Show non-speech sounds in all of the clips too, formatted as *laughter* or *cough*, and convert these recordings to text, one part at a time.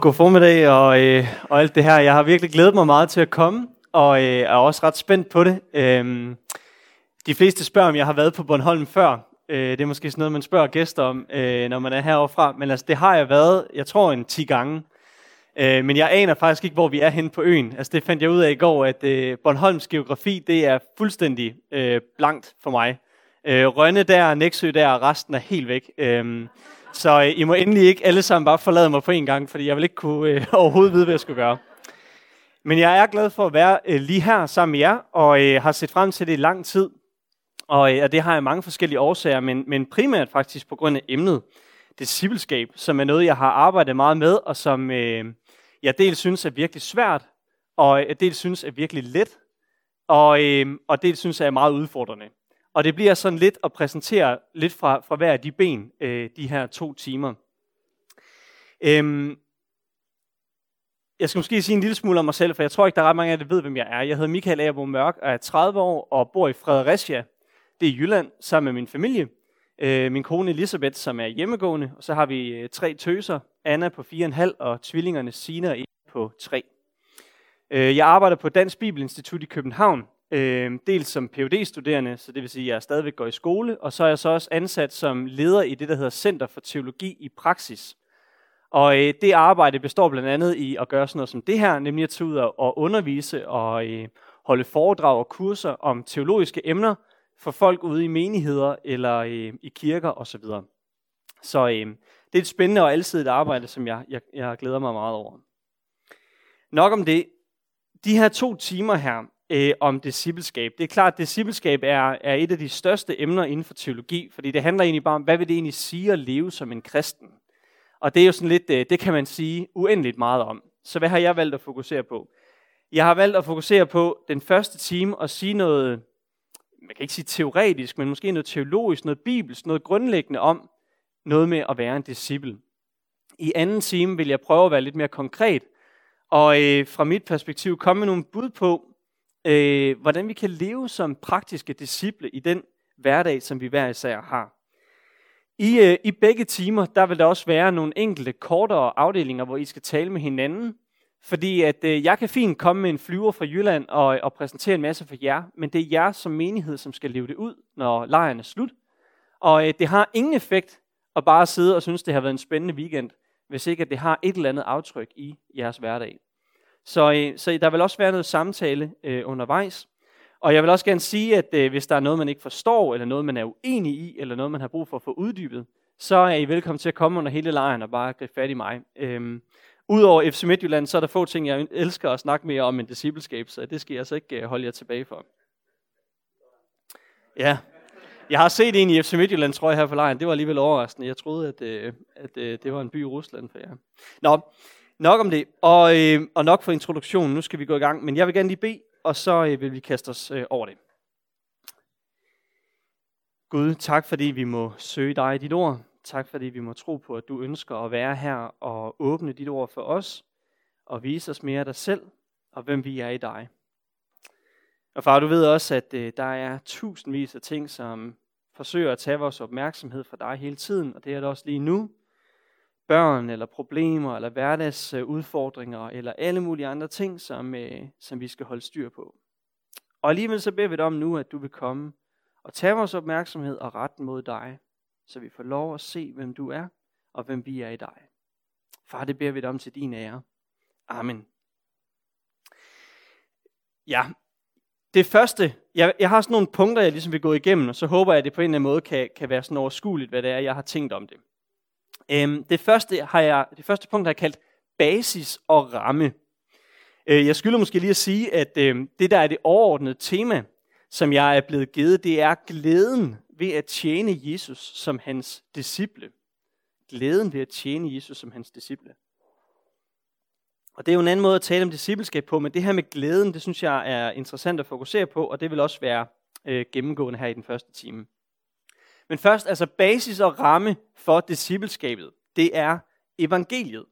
God formiddag og, øh, og alt det her. Jeg har virkelig glædet mig meget til at komme, og øh, er også ret spændt på det. Øhm, de fleste spørger, om jeg har været på Bornholm før. Øh, det er måske sådan noget, man spørger gæster om, øh, når man er heroverfra. Men altså, det har jeg været, jeg tror, en 10 gange. Øh, men jeg aner faktisk ikke, hvor vi er henne på øen. Altså, det fandt jeg ud af i går, at øh, Bornholms geografi, det er fuldstændig øh, blankt for mig. Øh, Rønne der, Nexø der, og resten er helt væk. Øh, så øh, I må endelig ikke alle sammen bare forlade mig på en gang, fordi jeg vil ikke kunne øh, *laughs* overhovedet vide, hvad jeg skulle gøre. Men jeg er glad for at være øh, lige her sammen med jer, og øh, har set frem til det i lang tid. Og, øh, og det har jeg mange forskellige årsager, men, men primært faktisk på grund af emnet discipleskab, som er noget, jeg har arbejdet meget med, og som øh, jeg dels synes er virkelig svært, og jeg dels synes er virkelig let, og, øh, og dels synes er meget udfordrende. Og det bliver sådan lidt at præsentere lidt fra, fra hver af de ben, øh, de her to timer. Øhm, jeg skal måske sige en lille smule om mig selv, for jeg tror ikke, der er ret mange af jer, der ved, hvem jeg er. Jeg hedder Michael Agerbo Mørk, og er 30 år og bor i Fredericia. Det er Jylland, sammen med min familie. Øh, min kone Elisabeth, som er hjemmegående, og så har vi øh, tre tøser, Anna på 4,5 og tvillingerne Sina og Eva på 3. Øh, jeg arbejder på Dansk Bibelinstitut i København, øh, dels som phd studerende så det vil sige, at jeg stadigvæk går i skole, og så er jeg så også ansat som leder i det, der hedder Center for Teologi i Praksis. Og øh, det arbejde består blandt andet i at gøre sådan noget som det her, nemlig at tage ud og undervise og øh, holde foredrag og kurser om teologiske emner for folk ude i menigheder eller øh, i kirker osv. Så, så øh, det er et spændende og alsidigt arbejde, som jeg, jeg, jeg glæder mig meget over. Nok om det. De her to timer her, øh, om discipleskab. Det er klart, at discipleskab er, er et af de største emner inden for teologi, fordi det handler egentlig bare om, hvad vil det egentlig sige at leve som en kristen? Og det er jo sådan lidt, øh, det kan man sige uendeligt meget om. Så hvad har jeg valgt at fokusere på? Jeg har valgt at fokusere på den første time og sige noget, man kan ikke sige teoretisk, men måske noget teologisk, noget bibelsk, noget grundlæggende om noget med at være en disciple. I anden time vil jeg prøve at være lidt mere konkret, og øh, fra mit perspektiv komme med nogle bud på, øh, hvordan vi kan leve som praktiske disciple i den hverdag, som vi hver især har. I, øh, I begge timer, der vil der også være nogle enkelte kortere afdelinger, hvor I skal tale med hinanden, fordi at øh, jeg kan fint komme med en flyver fra Jylland og, og præsentere en masse for jer, men det er jer som menighed, som skal leve det ud, når lejren er slut. Og øh, det har ingen effekt at bare sidde og synes, det har været en spændende weekend, hvis ikke at det har et eller andet aftryk i jeres hverdag. Så, øh, så der vil også være noget samtale øh, undervejs. Og jeg vil også gerne sige, at øh, hvis der er noget, man ikke forstår, eller noget, man er uenig i, eller noget, man har brug for at få uddybet, så er I velkommen til at komme under hele lejren og bare gribe fat i mig. Øhm, Udover FC Midtjylland, så er der få ting, jeg elsker at snakke mere om end discipleskab, så det skal jeg altså ikke øh, holde jer tilbage for. Ja, jeg har set en i FC Midtjylland, tror jeg, her på lejren. Det var alligevel overraskende. Jeg troede, at, øh, at øh, det var en by i Rusland for jer. Nå, Nok om det, og, øh, og nok for introduktionen. Nu skal vi gå i gang, men jeg vil gerne lige bede, og så øh, vil vi kaste os øh, over det. Gud, tak fordi vi må søge dig i dit ord. Tak fordi vi må tro på, at du ønsker at være her og åbne dit ord for os, og vise os mere af dig selv, og hvem vi er i dig. Og far, du ved også, at øh, der er tusindvis af ting, som forsøger at tage vores opmærksomhed fra dig hele tiden, og det er det også lige nu børn, eller problemer, eller hverdagsudfordringer, eller alle mulige andre ting, som, øh, som vi skal holde styr på. Og alligevel så beder vi dig om nu, at du vil komme og tage vores opmærksomhed og retten mod dig, så vi får lov at se, hvem du er, og hvem vi er i dig. Far, det beder vi dig om til din ære. Amen. Ja, det første, jeg, jeg har sådan nogle punkter, jeg ligesom vil gå igennem, og så håber jeg, at det på en eller anden måde kan, kan være sådan overskueligt, hvad det er, jeg har tænkt om det. Øhm, det, første har jeg, det første punkt har jeg kaldt basis og ramme. Øh, jeg skylder måske lige at sige, at øhm, det der er det overordnede tema, som jeg er blevet givet, det er glæden ved at tjene Jesus som hans disciple. Glæden ved at tjene Jesus som hans disciple. Og det er jo en anden måde at tale om discipleskab på, men det her med glæden, det synes jeg er interessant at fokusere på, og det vil også være øh, gennemgående her i den første time. Men først, altså basis og ramme for discipleskabet, det er evangeliet.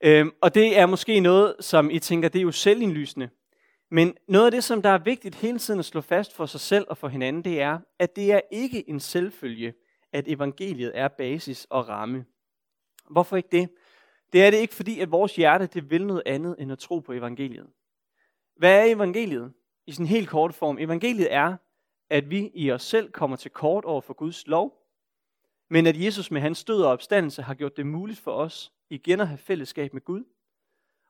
Øhm, og det er måske noget, som I tænker, det er jo selvindlysende. Men noget af det, som der er vigtigt hele tiden at slå fast for sig selv og for hinanden, det er, at det er ikke en selvfølge, at evangeliet er basis og ramme. Hvorfor ikke det? det er det ikke fordi, at vores hjerte det vil noget andet end at tro på evangeliet. Hvad er evangeliet? I sin helt korte form. Evangeliet er, at vi i os selv kommer til kort over for Guds lov, men at Jesus med hans død og opstandelse har gjort det muligt for os igen at have fællesskab med Gud.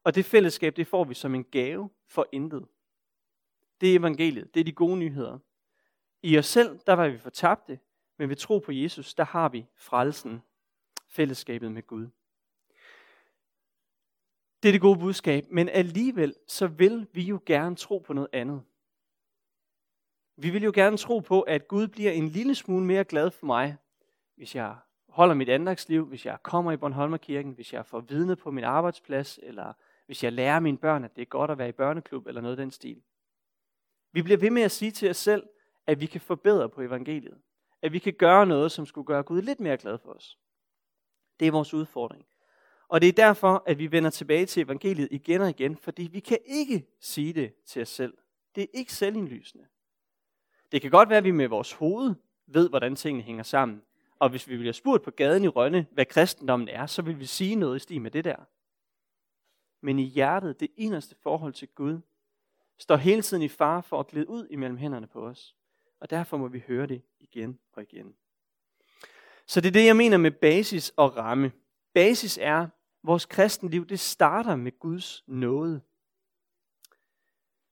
Og det fællesskab, det får vi som en gave for intet. Det er evangeliet. Det er de gode nyheder. I os selv, der var vi fortabte, men ved tro på Jesus, der har vi frelsen, fællesskabet med Gud. Det er det gode budskab, men alligevel så vil vi jo gerne tro på noget andet. Vi vil jo gerne tro på, at Gud bliver en lille smule mere glad for mig, hvis jeg holder mit andagsliv, hvis jeg kommer i Bornholmerkirken, hvis jeg får vidne på min arbejdsplads, eller hvis jeg lærer mine børn, at det er godt at være i børneklub, eller noget af den stil. Vi bliver ved med at sige til os selv, at vi kan forbedre på evangeliet. At vi kan gøre noget, som skulle gøre Gud lidt mere glad for os. Det er vores udfordring. Og det er derfor, at vi vender tilbage til evangeliet igen og igen, fordi vi kan ikke sige det til os selv. Det er ikke selvindlysende. Det kan godt være, at vi med vores hoved ved, hvordan tingene hænger sammen. Og hvis vi bliver spurgt på gaden i Rønne, hvad kristendommen er, så vil vi sige noget i stil med det der. Men i hjertet, det inderste forhold til Gud, står hele tiden i fare for at glide ud imellem hænderne på os. Og derfor må vi høre det igen og igen. Så det er det, jeg mener med basis og ramme. Basis er, vores kristenliv, det starter med Guds nåde.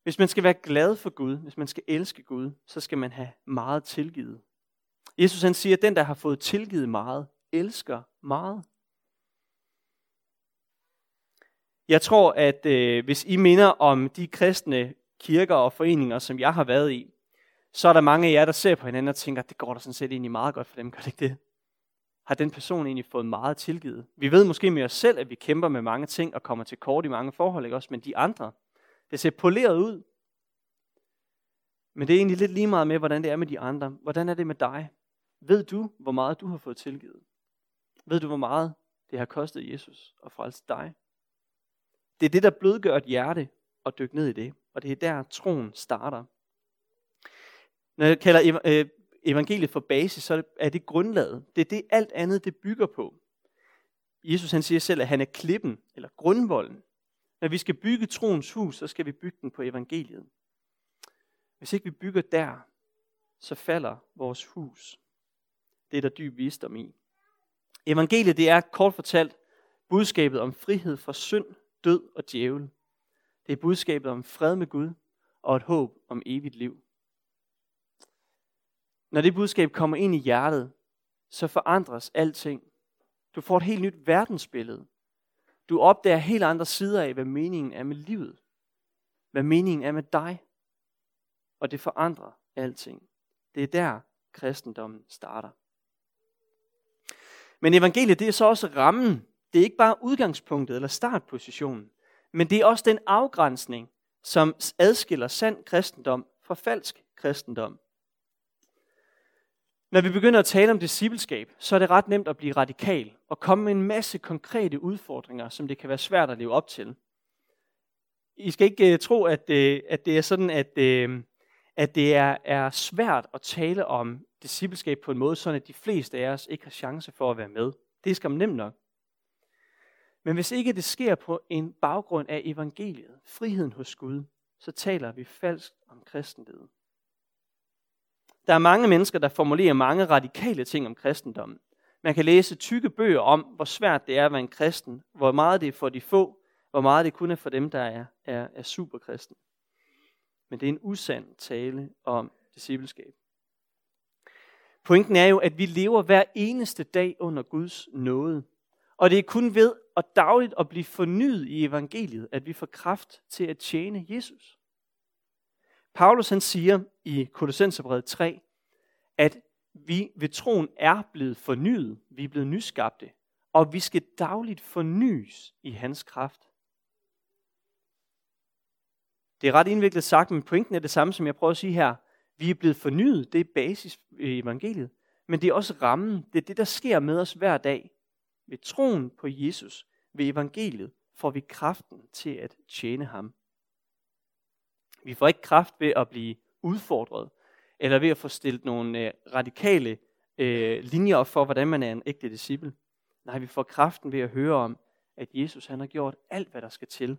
Hvis man skal være glad for Gud, hvis man skal elske Gud, så skal man have meget tilgivet. Jesus han siger, at den, der har fået tilgivet meget, elsker meget. Jeg tror, at øh, hvis I minder om de kristne kirker og foreninger, som jeg har været i, så er der mange af jer, der ser på hinanden og tænker, at det går da sådan set egentlig meget godt for dem, gør det ikke det? Har den person egentlig fået meget tilgivet? Vi ved måske med os selv, at vi kæmper med mange ting og kommer til kort i mange forhold, ikke også? Men de andre, det ser poleret ud. Men det er egentlig lidt lige meget med, hvordan det er med de andre. Hvordan er det med dig? Ved du, hvor meget du har fået tilgivet? Ved du, hvor meget det har kostet Jesus at frelse dig? Det er det, der blødgør et hjerte og dykke ned i det. Og det er der, troen starter. Når jeg kalder øh, evangeliet for basis, så er det grundlaget. Det er det, alt andet det bygger på. Jesus han siger selv, at han er klippen, eller grundvolden. Når vi skal bygge troens hus, så skal vi bygge den på evangeliet. Hvis ikke vi bygger der, så falder vores hus. Det er der dyb visdom i. Evangeliet det er kort fortalt budskabet om frihed fra synd, død og djævel. Det er budskabet om fred med Gud og et håb om evigt liv. Når det budskab kommer ind i hjertet, så forandres alting. Du får et helt nyt verdensbillede. Du opdager helt andre sider af, hvad meningen er med livet. Hvad meningen er med dig. Og det forandrer alting. Det er der, kristendommen starter. Men evangeliet, det er så også rammen. Det er ikke bare udgangspunktet eller startpositionen. Men det er også den afgrænsning, som adskiller sand kristendom fra falsk kristendom. Når vi begynder at tale om discipleskab, så er det ret nemt at blive radikal og komme med en masse konkrete udfordringer, som det kan være svært at leve op til. I skal ikke uh, tro, at, uh, at det er sådan, at, uh, at det er, er svært at tale om discipleskab på en måde, sådan at de fleste af os ikke har chance for at være med. Det er skam nemt nok. Men hvis ikke det sker på en baggrund af evangeliet, friheden hos Gud, så taler vi falsk om kristendommen. Der er mange mennesker, der formulerer mange radikale ting om kristendommen. Man kan læse tykke bøger om, hvor svært det er at være en kristen, hvor meget det er for de få, hvor meget det kun er for dem, der er, er, er superkristen. Men det er en usand tale om discipleskab. Pointen er jo, at vi lever hver eneste dag under Guds nåde. Og det er kun ved at dagligt at blive fornyet i evangeliet, at vi får kraft til at tjene Jesus. Paulus han siger i Kolossenserbrevet 3, at vi ved troen er blevet fornyet, vi er blevet nyskabte, og vi skal dagligt fornyes i hans kraft. Det er ret indviklet sagt, men pointen er det samme, som jeg prøver at sige her. Vi er blevet fornyet, det er basis i evangeliet, men det er også rammen. Det er det, der sker med os hver dag. Ved troen på Jesus, ved evangeliet, får vi kraften til at tjene ham. Vi får ikke kraft ved at blive udfordret, eller ved at få stillet nogle øh, radikale øh, linjer op for, hvordan man er en ægte disciple. Nej, vi får kraften ved at høre om, at Jesus han har gjort alt, hvad der skal til,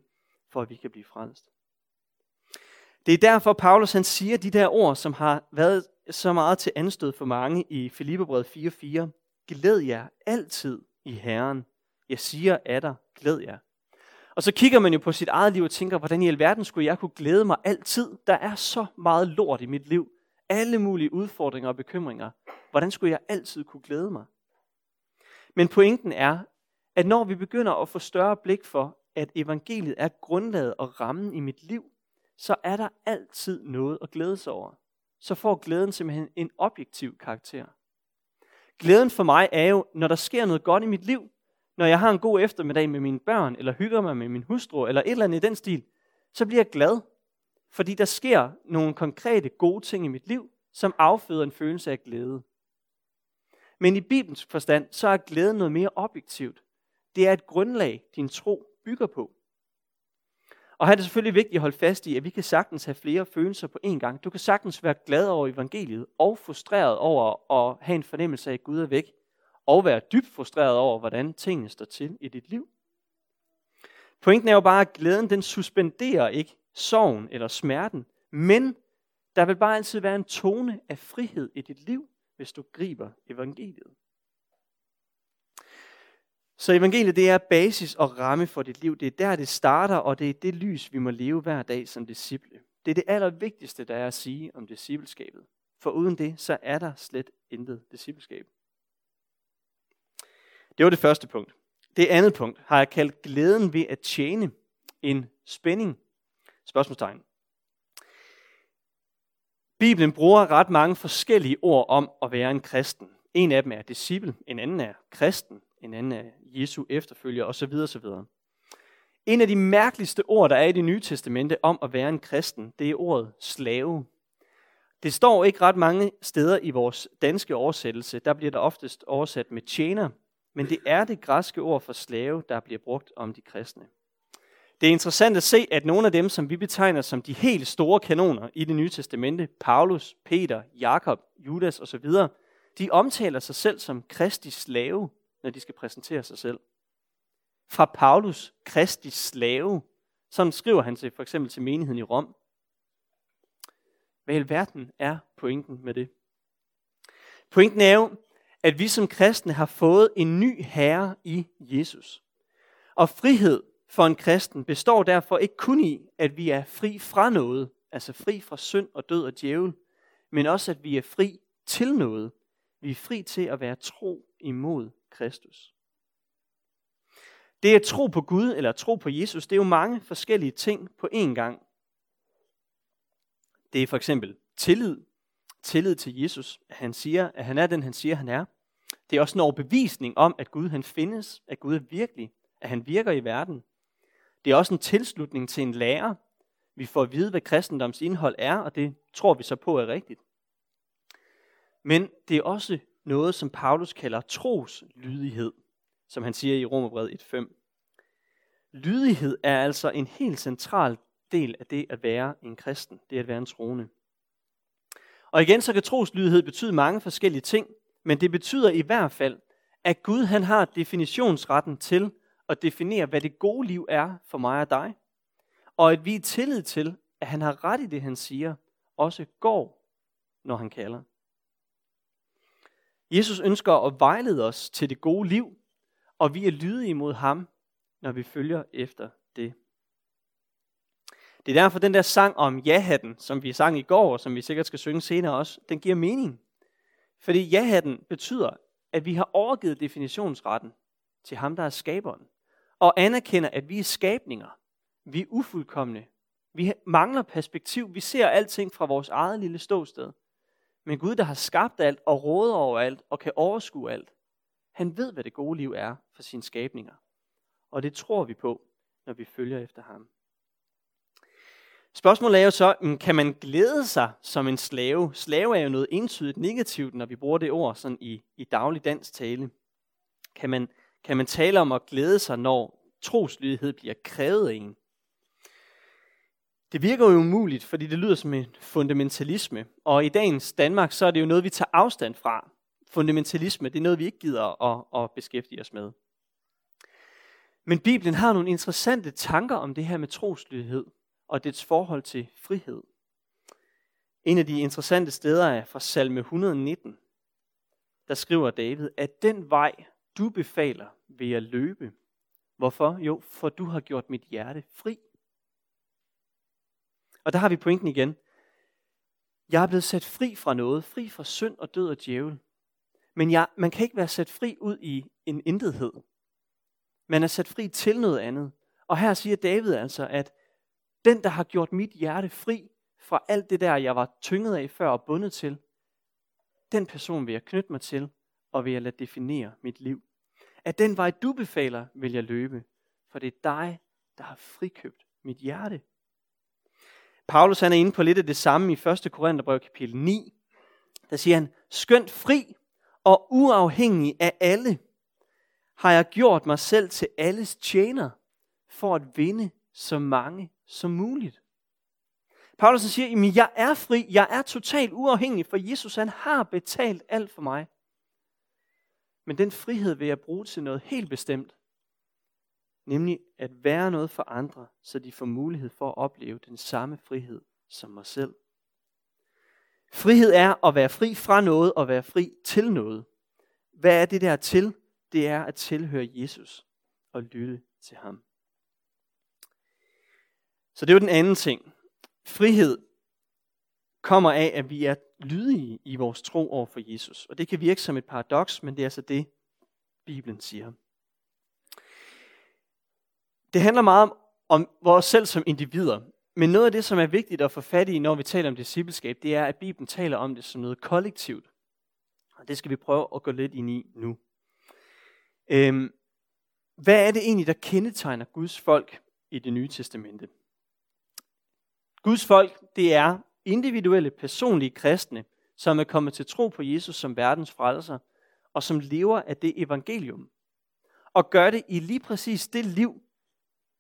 for at vi kan blive frelst. Det er derfor, Paulus han siger de der ord, som har været så meget til anstød for mange i Filipperbrevet 4.4. Glæd jer altid i Herren. Jeg siger af dig, glæd jer. Og så kigger man jo på sit eget liv og tænker, hvordan i alverden skulle jeg kunne glæde mig altid? Der er så meget lort i mit liv. Alle mulige udfordringer og bekymringer. Hvordan skulle jeg altid kunne glæde mig? Men pointen er, at når vi begynder at få større blik for, at evangeliet er grundlaget og rammen i mit liv, så er der altid noget at glæde sig over. Så får glæden simpelthen en objektiv karakter. Glæden for mig er jo, når der sker noget godt i mit liv, når jeg har en god eftermiddag med mine børn, eller hygger mig med min hustru, eller et eller andet i den stil, så bliver jeg glad. Fordi der sker nogle konkrete gode ting i mit liv, som afføder en følelse af glæde. Men i Bibelens forstand, så er glæde noget mere objektivt. Det er et grundlag, din tro bygger på. Og her er det selvfølgelig vigtigt at holde fast i, at vi kan sagtens have flere følelser på én gang. Du kan sagtens være glad over evangeliet, og frustreret over at have en fornemmelse af, at Gud er væk, og være dybt frustreret over, hvordan tingene står til i dit liv. Pointen er jo bare, at glæden den suspenderer ikke sorgen eller smerten, men der vil bare altid være en tone af frihed i dit liv, hvis du griber evangeliet. Så evangeliet det er basis og ramme for dit liv. Det er der, det starter, og det er det lys, vi må leve hver dag som disciple. Det er det allervigtigste, der er at sige om discipleskabet. For uden det, så er der slet intet discipleskab. Det var det første punkt. Det andet punkt har jeg kaldt glæden ved at tjene en spænding. Spørgsmålstegn. Bibelen bruger ret mange forskellige ord om at være en kristen. En af dem er disciple, en anden er kristen, en anden er Jesu efterfølger osv. osv. En af de mærkeligste ord, der er i det nye testamente om at være en kristen, det er ordet slave. Det står ikke ret mange steder i vores danske oversættelse. Der bliver der oftest oversat med tjener, men det er det græske ord for slave, der bliver brugt om de kristne. Det er interessant at se, at nogle af dem, som vi betegner som de helt store kanoner i det nye testamente, Paulus, Peter, Jakob, Judas osv., de omtaler sig selv som Kristi slave, når de skal præsentere sig selv. Fra Paulus, Kristi slave, sådan skriver han til for eksempel til menigheden i Rom. Hvad i verden er pointen med det? Pointen er jo, at vi som kristne har fået en ny herre i Jesus. Og frihed for en kristen består derfor ikke kun i, at vi er fri fra noget, altså fri fra synd og død og djævel, men også at vi er fri til noget. Vi er fri til at være tro imod Kristus. Det at tro på Gud eller at tro på Jesus, det er jo mange forskellige ting på én gang. Det er for eksempel tillid. Tillid til Jesus. At han siger, at han er den, han siger, han er. Det er også en overbevisning om, at Gud han findes, at Gud er virkelig, at han virker i verden. Det er også en tilslutning til en lærer. Vi får at vide, hvad kristendoms indhold er, og det tror vi så på er rigtigt. Men det er også noget, som Paulus kalder troslydighed, som han siger i Romerbrevet 1.5. Lydighed er altså en helt central del af det at være en kristen, det at være en troende. Og igen, så kan troslydighed betyde mange forskellige ting, men det betyder i hvert fald, at Gud han har definitionsretten til at definere, hvad det gode liv er for mig og dig. Og at vi er tillid til, at han har ret i det, han siger, også går, når han kalder. Jesus ønsker at vejlede os til det gode liv, og vi er lydige mod ham, når vi følger efter det. Det er derfor, den der sang om ja-hatten, som vi sang i går, og som vi sikkert skal synge senere også, den giver mening. Fordi ja-hatten betyder, at vi har overgivet definitionsretten til ham, der er skaberen, og anerkender, at vi er skabninger. Vi er ufuldkommende. Vi mangler perspektiv. Vi ser alting fra vores eget lille ståsted. Men Gud, der har skabt alt og råder over alt og kan overskue alt, han ved, hvad det gode liv er for sine skabninger. Og det tror vi på, når vi følger efter ham. Spørgsmålet er jo så, mm, kan man glæde sig som en slave? Slave er jo noget entydigt negativt, når vi bruger det ord sådan i, i daglig dansk tale. Kan man, kan man tale om at glæde sig, når troslydighed bliver krævet af en? Det virker jo umuligt, fordi det lyder som en fundamentalisme. Og i dagens Danmark, så er det jo noget, vi tager afstand fra. Fundamentalisme, det er noget, vi ikke gider at, at beskæftige os med. Men Bibelen har nogle interessante tanker om det her med troslydighed og dets forhold til frihed. En af de interessante steder er fra salme 119. Der skriver David, at den vej, du befaler, vil jeg løbe. Hvorfor? Jo, for du har gjort mit hjerte fri. Og der har vi pointen igen. Jeg er blevet sat fri fra noget, fri fra synd og død og djævel. Men jeg, man kan ikke være sat fri ud i en intethed. Man er sat fri til noget andet. Og her siger David altså, at den, der har gjort mit hjerte fri fra alt det der, jeg var tynget af før og bundet til, den person vil jeg knytte mig til, og vil jeg lade definere mit liv. At den vej, du befaler, vil jeg løbe, for det er dig, der har frikøbt mit hjerte. Paulus han er inde på lidt af det samme i 1. Korintherbrev kapitel 9. Der siger han, skønt fri og uafhængig af alle, har jeg gjort mig selv til alles tjener, for at vinde så mange som muligt. Paulus siger, at jeg er fri, jeg er totalt uafhængig, for Jesus han har betalt alt for mig. Men den frihed vil jeg bruge til noget helt bestemt. Nemlig at være noget for andre, så de får mulighed for at opleve den samme frihed som mig selv. Frihed er at være fri fra noget og være fri til noget. Hvad er det der til? Det er at tilhøre Jesus og lytte til ham. Så det er jo den anden ting. Frihed kommer af, at vi er lydige i vores tro over for Jesus. Og det kan virke som et paradoks, men det er altså det, Bibelen siger. Det handler meget om, om vores selv som individer. Men noget af det, som er vigtigt at få fat i, når vi taler om discipleskab, det er, at Bibelen taler om det som noget kollektivt. Og det skal vi prøve at gå lidt ind i nu. Øhm, hvad er det egentlig, der kendetegner Guds folk i det nye testamente? Guds folk, det er individuelle, personlige kristne, som er kommet til tro på Jesus som verdens frelser, og som lever af det evangelium. Og gør det i lige præcis det liv,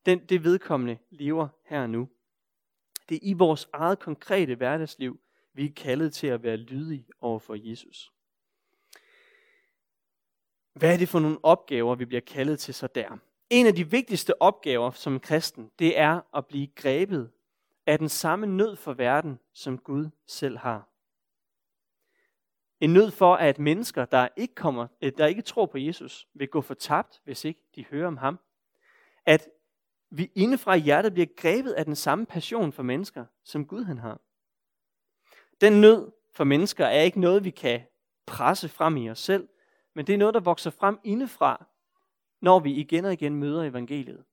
den, det vedkommende lever her og nu. Det er i vores eget konkrete hverdagsliv, vi er kaldet til at være lydige over for Jesus. Hvad er det for nogle opgaver, vi bliver kaldet til så der? En af de vigtigste opgaver som kristen, det er at blive grebet af den samme nød for verden, som Gud selv har. En nød for, at mennesker, der ikke, kommer, øh, der ikke tror på Jesus, vil gå fortabt, hvis ikke de hører om ham. At vi indefra i hjertet bliver grebet af den samme passion for mennesker, som Gud han har. Den nød for mennesker er ikke noget, vi kan presse frem i os selv, men det er noget, der vokser frem indefra, når vi igen og igen møder evangeliet.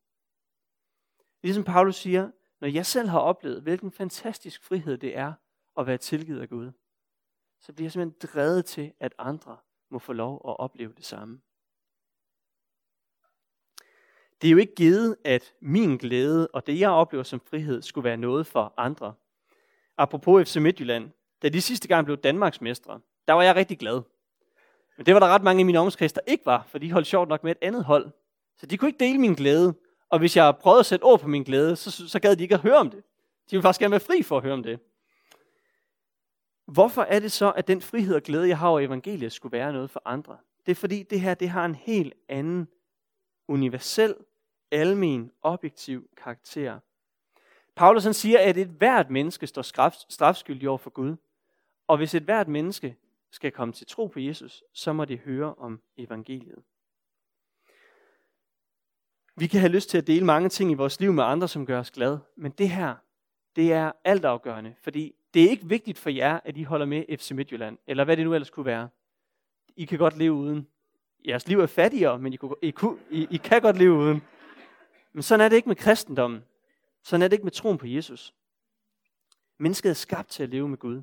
Ligesom Paulus siger, når jeg selv har oplevet, hvilken fantastisk frihed det er at være tilgivet af Gud, så bliver jeg simpelthen drevet til, at andre må få lov at opleve det samme. Det er jo ikke givet, at min glæde og det, jeg oplever som frihed, skulle være noget for andre. Apropos FC Midtjylland, da de sidste gang blev Danmarks mestre, der var jeg rigtig glad. Men det var der ret mange i min omgangskreds, der ikke var, for de holdt sjovt nok med et andet hold. Så de kunne ikke dele min glæde. Og hvis jeg prøvede at sætte ord på min glæde, så, så gad de ikke at høre om det. De ville faktisk gerne være fri for at høre om det. Hvorfor er det så, at den frihed og glæde, jeg har over evangeliet, skulle være noget for andre? Det er fordi, det her det har en helt anden, universel, almen, objektiv karakter. Paulus han siger, at et hvert menneske står straf, strafskyldig over for Gud. Og hvis et hvert menneske skal komme til tro på Jesus, så må det høre om evangeliet. Vi kan have lyst til at dele mange ting i vores liv med andre, som gør os glade, men det her, det er altafgørende, fordi det er ikke vigtigt for jer, at I holder med FC Midtjylland, eller hvad det nu ellers kunne være. I kan godt leve uden. Jeres liv er fattigere, men I, kunne, I, kunne, I, I kan godt leve uden. Men sådan er det ikke med kristendommen. Sådan er det ikke med troen på Jesus. Mennesket er skabt til at leve med Gud.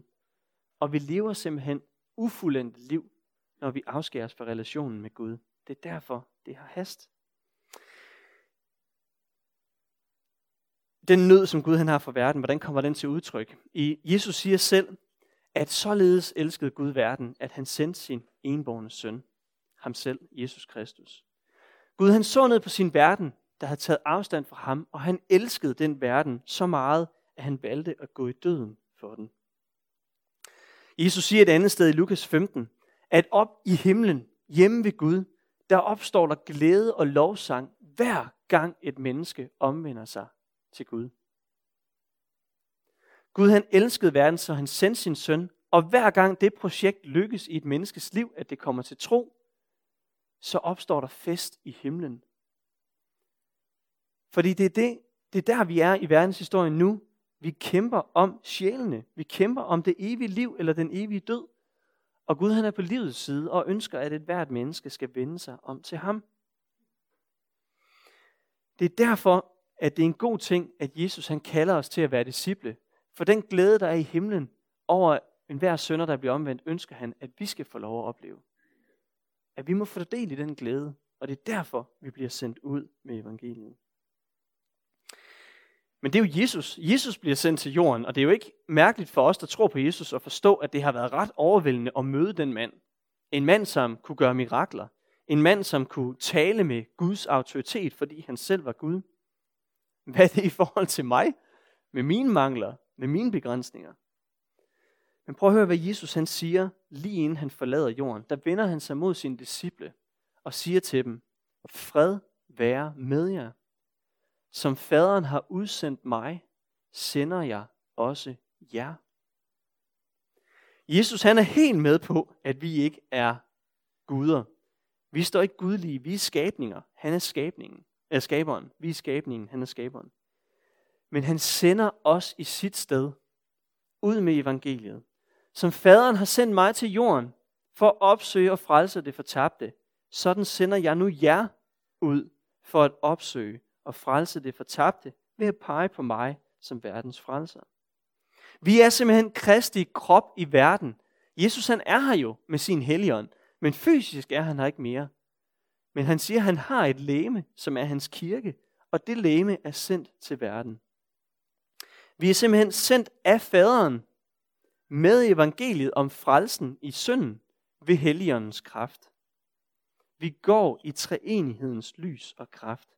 Og vi lever simpelthen ufuldendt liv, når vi afskæres fra relationen med Gud. Det er derfor, det har hast. Den nød, som Gud han har for verden, hvordan kommer den til udtryk? I Jesus siger selv, at således elskede Gud verden, at han sendte sin enborne søn, ham selv, Jesus Kristus. Gud han så ned på sin verden, der havde taget afstand fra ham, og han elskede den verden så meget, at han valgte at gå i døden for den. Jesus siger et andet sted i Lukas 15, at op i himlen, hjemme ved Gud, der opstår der glæde og lovsang hver gang et menneske omvender sig til Gud. Gud han elskede verden, så han sendte sin søn, og hver gang det projekt lykkes i et menneskes liv, at det kommer til tro, så opstår der fest i himlen. Fordi det er, det, det er der, vi er i verdenshistorien nu. Vi kæmper om sjælene. Vi kæmper om det evige liv eller den evige død. Og Gud han er på livets side og ønsker, at et hvert menneske skal vende sig om til ham. Det er derfor, at det er en god ting, at Jesus han kalder os til at være disciple. For den glæde, der er i himlen over enhver sønder, der bliver omvendt, ønsker han, at vi skal få lov at opleve. At vi må få del i den glæde, og det er derfor, vi bliver sendt ud med evangeliet. Men det er jo Jesus. Jesus bliver sendt til jorden, og det er jo ikke mærkeligt for os, der tror på Jesus, at forstå, at det har været ret overvældende at møde den mand. En mand, som kunne gøre mirakler. En mand, som kunne tale med Guds autoritet, fordi han selv var Gud. Hvad er det i forhold til mig? Med mine mangler, med mine begrænsninger. Men prøv at høre, hvad Jesus han siger, lige inden han forlader jorden. Der vender han sig mod sine disciple og siger til dem, fred være med jer. Som faderen har udsendt mig, sender jeg også jer. Jesus han er helt med på, at vi ikke er guder. Vi står ikke gudlige, vi er skabninger. Han er skabningen. Er skaberen. Vi er skabningen, han er skaberen. Men han sender os i sit sted ud med evangeliet. Som faderen har sendt mig til jorden for at opsøge og frelse det fortabte, sådan sender jeg nu jer ud for at opsøge og frelse det fortabte ved at pege på mig som verdens frelser. Vi er simpelthen Kristi krop i verden. Jesus han er her jo med sin helligånd, men fysisk er han her ikke mere. Men han siger, at han har et læme, som er hans kirke, og det læme er sendt til verden. Vi er simpelthen sendt af faderen med evangeliet om frelsen i synden ved helligåndens kraft. Vi går i treenighedens lys og kraft.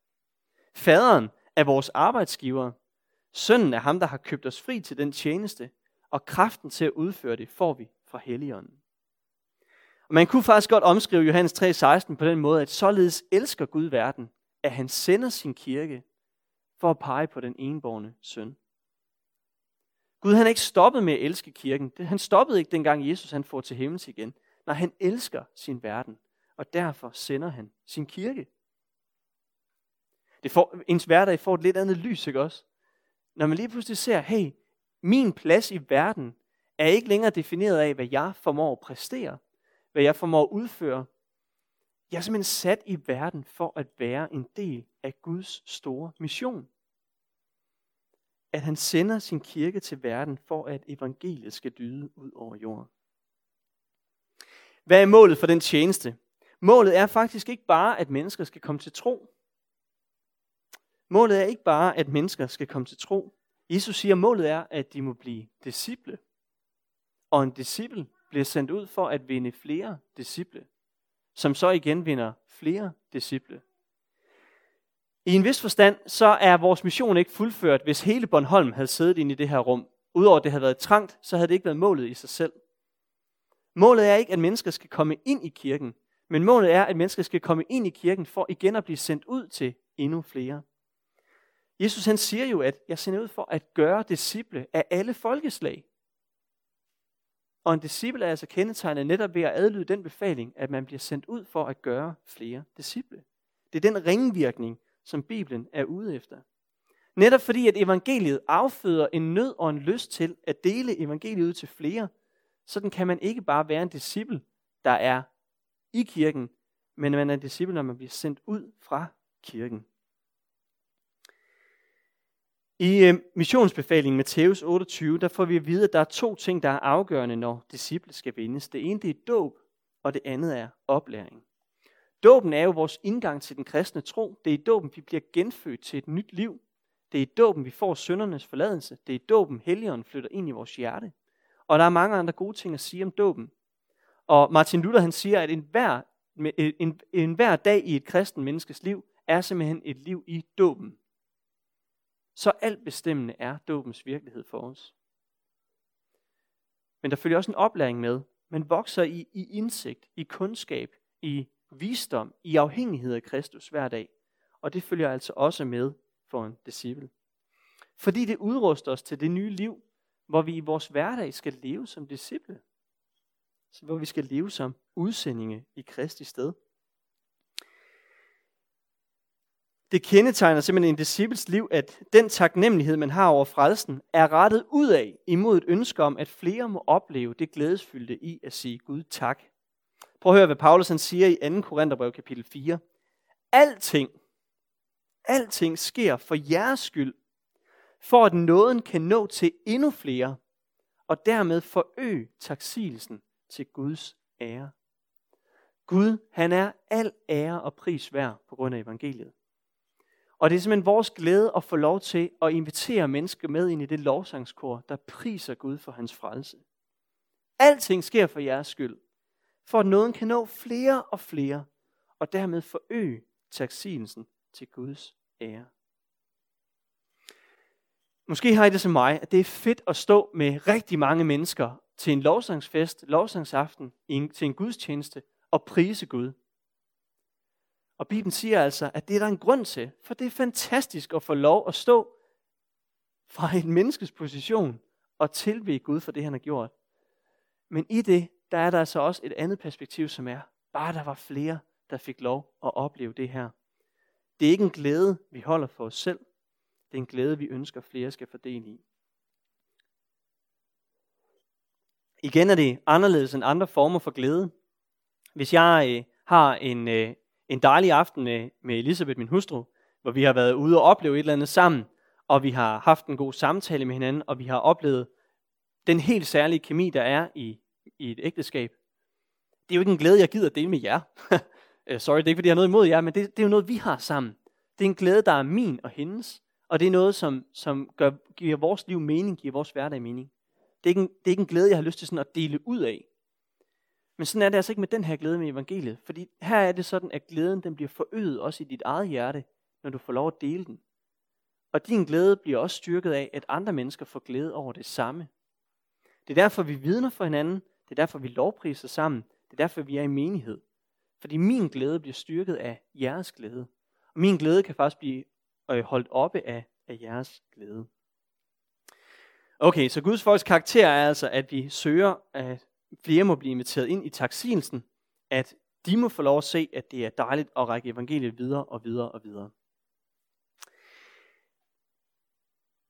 Faderen er vores arbejdsgiver. Sønnen er ham, der har købt os fri til den tjeneste, og kraften til at udføre det får vi fra Helligånden. Og man kunne faktisk godt omskrive Johannes 3:16 på den måde, at således elsker Gud verden, at han sender sin kirke for at pege på den enborne søn. Gud han er ikke stoppet med at elske kirken. Han stoppede ikke dengang Jesus han får til himmels igen. Når han elsker sin verden, og derfor sender han sin kirke. Det får, ens hverdag får et lidt andet lys, ikke også? Når man lige pludselig ser, hey, min plads i verden er ikke længere defineret af, hvad jeg formår at præstere, hvad jeg formår at udføre. Jeg er simpelthen sat i verden for at være en del af Guds store mission. At han sender sin kirke til verden for, at evangeliet skal dyde ud over jorden. Hvad er målet for den tjeneste? Målet er faktisk ikke bare, at mennesker skal komme til tro. Målet er ikke bare, at mennesker skal komme til tro. Jesus siger, at målet er, at de må blive disciple. Og en disciple bliver sendt ud for at vinde flere disciple, som så igen vinder flere disciple. I en vis forstand, så er vores mission ikke fuldført, hvis hele Bornholm havde siddet inde i det her rum. Udover at det havde været trangt, så havde det ikke været målet i sig selv. Målet er ikke, at mennesker skal komme ind i kirken, men målet er, at mennesker skal komme ind i kirken for igen at blive sendt ud til endnu flere. Jesus han siger jo, at jeg sender ud for at gøre disciple af alle folkeslag. Og en disciple er altså kendetegnet netop ved at adlyde den befaling, at man bliver sendt ud for at gøre flere disciple. Det er den ringvirkning, som Bibelen er ude efter. Netop fordi, at evangeliet afføder en nød og en lyst til at dele evangeliet ud til flere, sådan kan man ikke bare være en disciple, der er i kirken, men man er en disciple, når man bliver sendt ud fra kirken. I øh, missionsbefalingen Matthæus 28, der får vi at vide, at der er to ting, der er afgørende, når disciple skal vindes. Det ene det er dåb, og det andet er oplæring. Dåben er jo vores indgang til den kristne tro. Det er i dåben, vi bliver genfødt til et nyt liv. Det er i dåben, vi får søndernes forladelse. Det er i dåben, helligånden flytter ind i vores hjerte. Og der er mange andre gode ting at sige om dåben. Og Martin Luther han siger, at enhver, en, en, hver dag i et kristen menneskes liv er simpelthen et liv i dåben. Så alt bestemmende er dåbens virkelighed for os. Men der følger også en oplæring med. Man vokser i, i indsigt, i kundskab, i visdom, i afhængighed af Kristus hver dag. Og det følger altså også med for en disciple. Fordi det udruster os til det nye liv, hvor vi i vores hverdag skal leve som disciple. Hvor vi skal leve som udsendinge i Kristi sted. Det kendetegner simpelthen en disciples liv, at den taknemmelighed, man har over frelsen, er rettet ud af imod et ønske om, at flere må opleve det glædesfyldte i at sige Gud tak. Prøv at høre, hvad Paulus han siger i 2. Korintherbrev kapitel 4. Alting, alting sker for jeres skyld, for at nåden kan nå til endnu flere, og dermed forøge taksigelsen til Guds ære. Gud, han er al ære og pris værd på grund af evangeliet. Og det er simpelthen vores glæde at få lov til at invitere mennesker med ind i det lovsangskor, der priser Gud for hans frelse. Alting sker for jeres skyld, for at nåden kan nå flere og flere, og dermed forøge taksigelsen til Guds ære. Måske har I det som mig, at det er fedt at stå med rigtig mange mennesker til en lovsangsfest, lovsangsaften, til en gudstjeneste og prise Gud. Og Bibelen siger altså, at det er der en grund til, for det er fantastisk at få lov at stå fra en menneskes position og tilbe Gud for det, han har gjort. Men i det, der er der altså også et andet perspektiv, som er, bare der var flere, der fik lov at opleve det her. Det er ikke en glæde, vi holder for os selv. Det er en glæde, vi ønsker, flere skal fordele i. Igen er det anderledes end andre former for glæde. Hvis jeg øh, har en, øh, en dejlig aften med, med Elisabeth, min hustru, hvor vi har været ude og opleve et eller andet sammen, og vi har haft en god samtale med hinanden, og vi har oplevet den helt særlige kemi, der er i, i et ægteskab. Det er jo ikke en glæde, jeg gider dele med jer. *laughs* Øh, sorry, det er ikke, fordi jeg har noget imod jer, men det, det er jo noget, vi har sammen. Det er en glæde, der er min og hendes, og det er noget, som, som gør, giver vores liv mening, giver vores hverdag mening. Det er, ikke en, det er ikke en glæde, jeg har lyst til sådan at dele ud af. Men sådan er det altså ikke med den her glæde med evangeliet. Fordi her er det sådan, at glæden den bliver forøget også i dit eget hjerte, når du får lov at dele den. Og din glæde bliver også styrket af, at andre mennesker får glæde over det samme. Det er derfor, vi vidner for hinanden. Det er derfor, vi lovpriser sammen. Det er derfor, vi er i menighed. Fordi min glæde bliver styrket af jeres glæde. Og min glæde kan faktisk blive øh, holdt oppe af, af jeres glæde. Okay, så Guds folks karakter er altså, at vi søger at flere må blive inviteret ind i taksigelsen, at de må få lov at se, at det er dejligt at række evangeliet videre og videre og videre.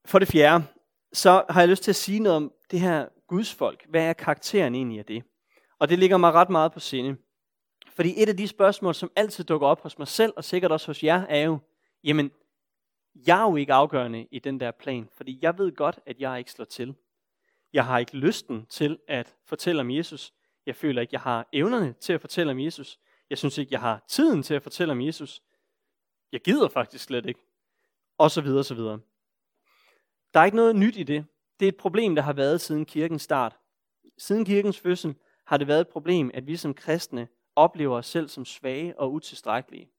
For det fjerde, så har jeg lyst til at sige noget om det her Guds folk. Hvad er karakteren egentlig af det? Og det ligger mig ret meget på sinde. Fordi et af de spørgsmål, som altid dukker op hos mig selv, og sikkert også hos jer, er jo, jamen, jeg er jo ikke afgørende i den der plan, fordi jeg ved godt, at jeg ikke slår til. Jeg har ikke lysten til at fortælle om Jesus. Jeg føler ikke, jeg har evnerne til at fortælle om Jesus. Jeg synes ikke, jeg har tiden til at fortælle om Jesus. Jeg gider faktisk slet ikke. Og så videre, så videre. Der er ikke noget nyt i det. Det er et problem, der har været siden kirkens start. Siden kirkens fødsel har det været et problem, at vi som kristne oplever os selv som svage og utilstrækkelige.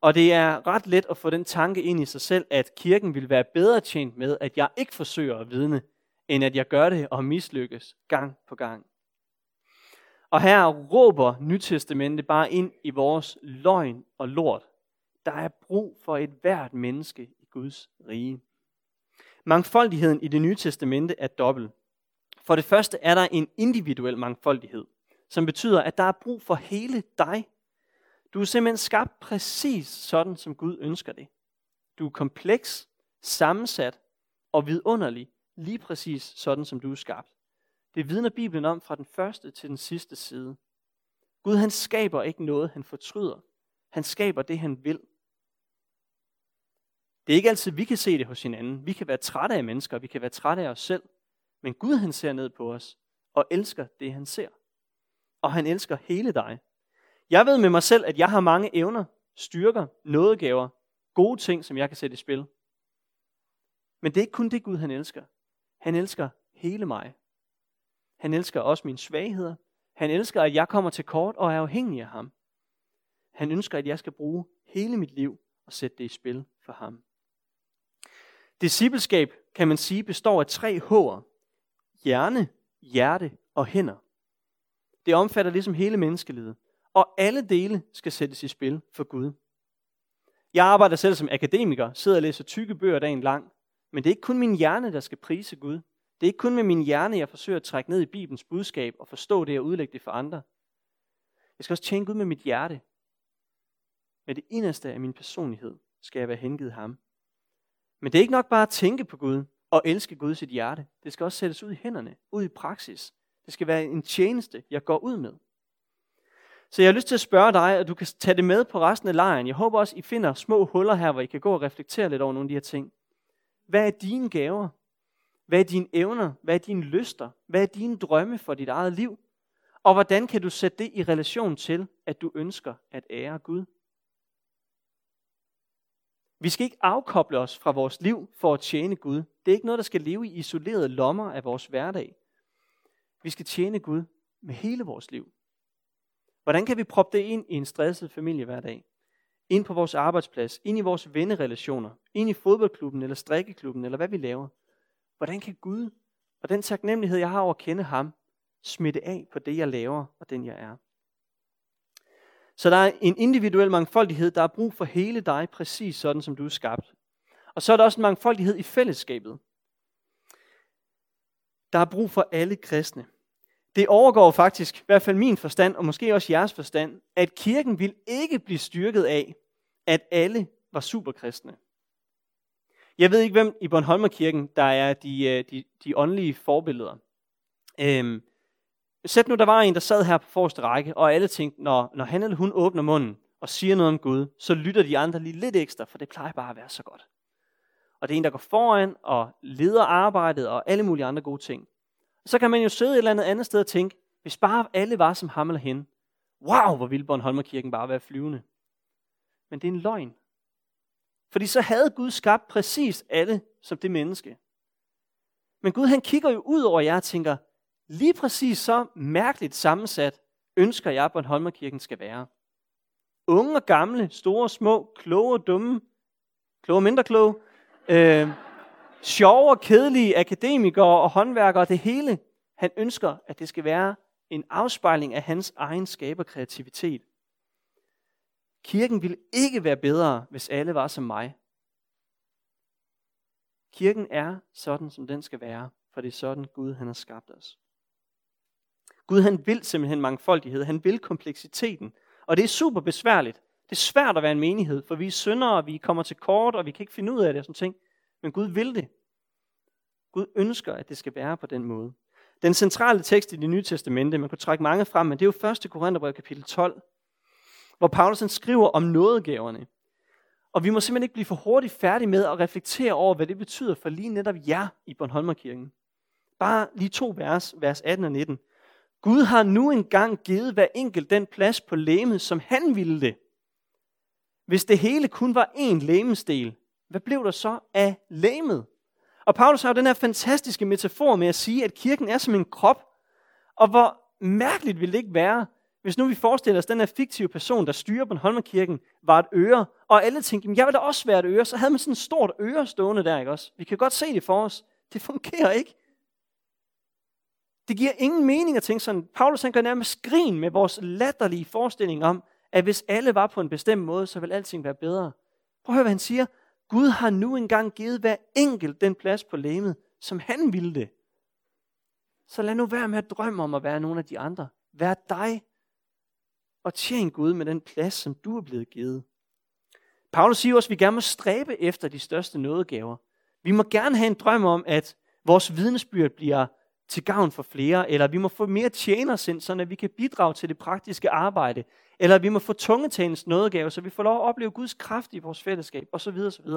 Og det er ret let at få den tanke ind i sig selv, at kirken vil være bedre tjent med, at jeg ikke forsøger at vidne, end at jeg gør det og mislykkes gang på gang. Og her råber Nytestamentet bare ind i vores løgn og lort. Der er brug for et hvert menneske i Guds rige. Mangfoldigheden i det nye testamente er dobbelt. For det første er der en individuel mangfoldighed, som betyder, at der er brug for hele dig. Du er simpelthen skabt præcis sådan, som Gud ønsker det. Du er kompleks, sammensat og vidunderlig lige præcis sådan, som du er skabt. Det vidner Bibelen om fra den første til den sidste side. Gud han skaber ikke noget, han fortryder. Han skaber det, han vil. Det er ikke altid, vi kan se det hos hinanden. Vi kan være trætte af mennesker, vi kan være trætte af os selv. Men Gud han ser ned på os og elsker det, han ser. Og han elsker hele dig. Jeg ved med mig selv, at jeg har mange evner, styrker, nådegaver, gode ting, som jeg kan sætte i spil. Men det er ikke kun det, Gud han elsker. Han elsker hele mig. Han elsker også mine svagheder. Han elsker, at jeg kommer til kort og er afhængig af ham. Han ønsker, at jeg skal bruge hele mit liv og sætte det i spil for ham. Discipleskab, kan man sige, består af tre H'er. Hjerne, hjerte og hænder. Det omfatter ligesom hele menneskelivet. Og alle dele skal sættes i spil for Gud. Jeg arbejder selv som akademiker, sidder og læser tykke bøger dagen lang. Men det er ikke kun min hjerne, der skal prise Gud. Det er ikke kun med min hjerne, jeg forsøger at trække ned i Bibelens budskab og forstå det og udlægge det for andre. Jeg skal også tjene Gud med mit hjerte. Med det inderste af min personlighed skal jeg være hengivet ham. Men det er ikke nok bare at tænke på Gud og elske Gud i sit hjerte. Det skal også sættes ud i hænderne, ud i praksis. Det skal være en tjeneste, jeg går ud med. Så jeg har lyst til at spørge dig, at du kan tage det med på resten af lejren. Jeg håber også, I finder små huller her, hvor I kan gå og reflektere lidt over nogle af de her ting. Hvad er dine gaver? Hvad er dine evner? Hvad er dine lyster? Hvad er dine drømme for dit eget liv? Og hvordan kan du sætte det i relation til, at du ønsker at ære Gud? Vi skal ikke afkoble os fra vores liv for at tjene Gud. Det er ikke noget, der skal leve i isolerede lommer af vores hverdag. Vi skal tjene Gud med hele vores liv. Hvordan kan vi proppe det ind i en stresset familiehverdag? Ind på vores arbejdsplads, ind i vores vennerelationer, ind i fodboldklubben eller strikkeklubben, eller hvad vi laver. Hvordan kan Gud og den taknemmelighed, jeg har over at kende ham, smitte af på det, jeg laver og den, jeg er? Så der er en individuel mangfoldighed, der er brug for hele dig, præcis sådan som du er skabt. Og så er der også en mangfoldighed i fællesskabet. Der er brug for alle kristne. Det overgår faktisk, i hvert fald min forstand, og måske også jeres forstand, at kirken vil ikke blive styrket af, at alle var superkristne. Jeg ved ikke, hvem i Bornholmerkirken, der er de, øh, de, de åndelige forbilleder. Øhm, sæt nu, der var en, der sad her på forreste række, og alle tænkte, når, når han eller hun åbner munden og siger noget om Gud, så lytter de andre lige lidt ekstra, for det plejer bare at være så godt. Og det er en, der går foran og leder arbejdet og alle mulige andre gode ting. Så kan man jo sidde et eller andet andet sted og tænke, hvis bare alle var som ham eller hende, wow, hvor ville Bornholmerkirken bare være flyvende. Men det er en løgn. Fordi så havde Gud skabt præcis alle som det menneske. Men Gud han kigger jo ud over jer og tænker, lige præcis så mærkeligt sammensat ønsker jeg, at Bornholmerkirken skal være. Unge og gamle, store og små, kloge og dumme, kloge og mindre kloge, øh, sjove og kedelige akademikere og håndværkere, det hele. Han ønsker, at det skal være en afspejling af hans egen skaberkreativitet. Kirken ville ikke være bedre, hvis alle var som mig. Kirken er sådan, som den skal være, for det er sådan Gud han har skabt os. Gud han vil simpelthen mangfoldighed, han vil kompleksiteten, og det er super besværligt. Det er svært at være en menighed, for vi er syndere, vi kommer til kort, og vi kan ikke finde ud af det og sådan ting. Men Gud vil det. Gud ønsker, at det skal være på den måde. Den centrale tekst i det nye testamente, man kunne trække mange frem, men det er jo 1. Korintherbrev kapitel 12, hvor Paulus skriver om nådegaverne. Og vi må simpelthen ikke blive for hurtigt færdige med at reflektere over, hvad det betyder for lige netop jer i Bornholmerkirken. Bare lige to vers, vers 18 og 19. Gud har nu engang givet hver enkelt den plads på læmet, som han ville det. Hvis det hele kun var én læmesdel, hvad blev der så af lægemet? Og Paulus har jo den her fantastiske metafor med at sige, at kirken er som en krop. Og hvor mærkeligt ville det ikke være, hvis nu vi forestiller os, at den her fiktive person, der styrer på var et øre, og alle tænkte, jeg vil da også være et øre, så havde man sådan et stort øre stående der, ikke også? Vi kan godt se det for os. Det fungerer ikke. Det giver ingen mening at tænke sådan. Paulus han gør nærmest grin med vores latterlige forestilling om, at hvis alle var på en bestemt måde, så vil alting være bedre. Prøv at høre, hvad han siger. Gud har nu engang givet hver enkelt den plads på lemet, som han ville det. Så lad nu være med at drømme om at være nogle af de andre. Vær dig og tjen Gud med den plads, som du er blevet givet. Paulus siger også, at vi gerne må stræbe efter de største nådegaver. Vi må gerne have en drøm om, at vores vidnesbyrd bliver til gavn for flere, eller vi må få mere tjenersind, så vi kan bidrage til det praktiske arbejde, eller vi må få tungetalens nådegave, så vi får lov at opleve Guds kraft i vores fællesskab, osv. osv.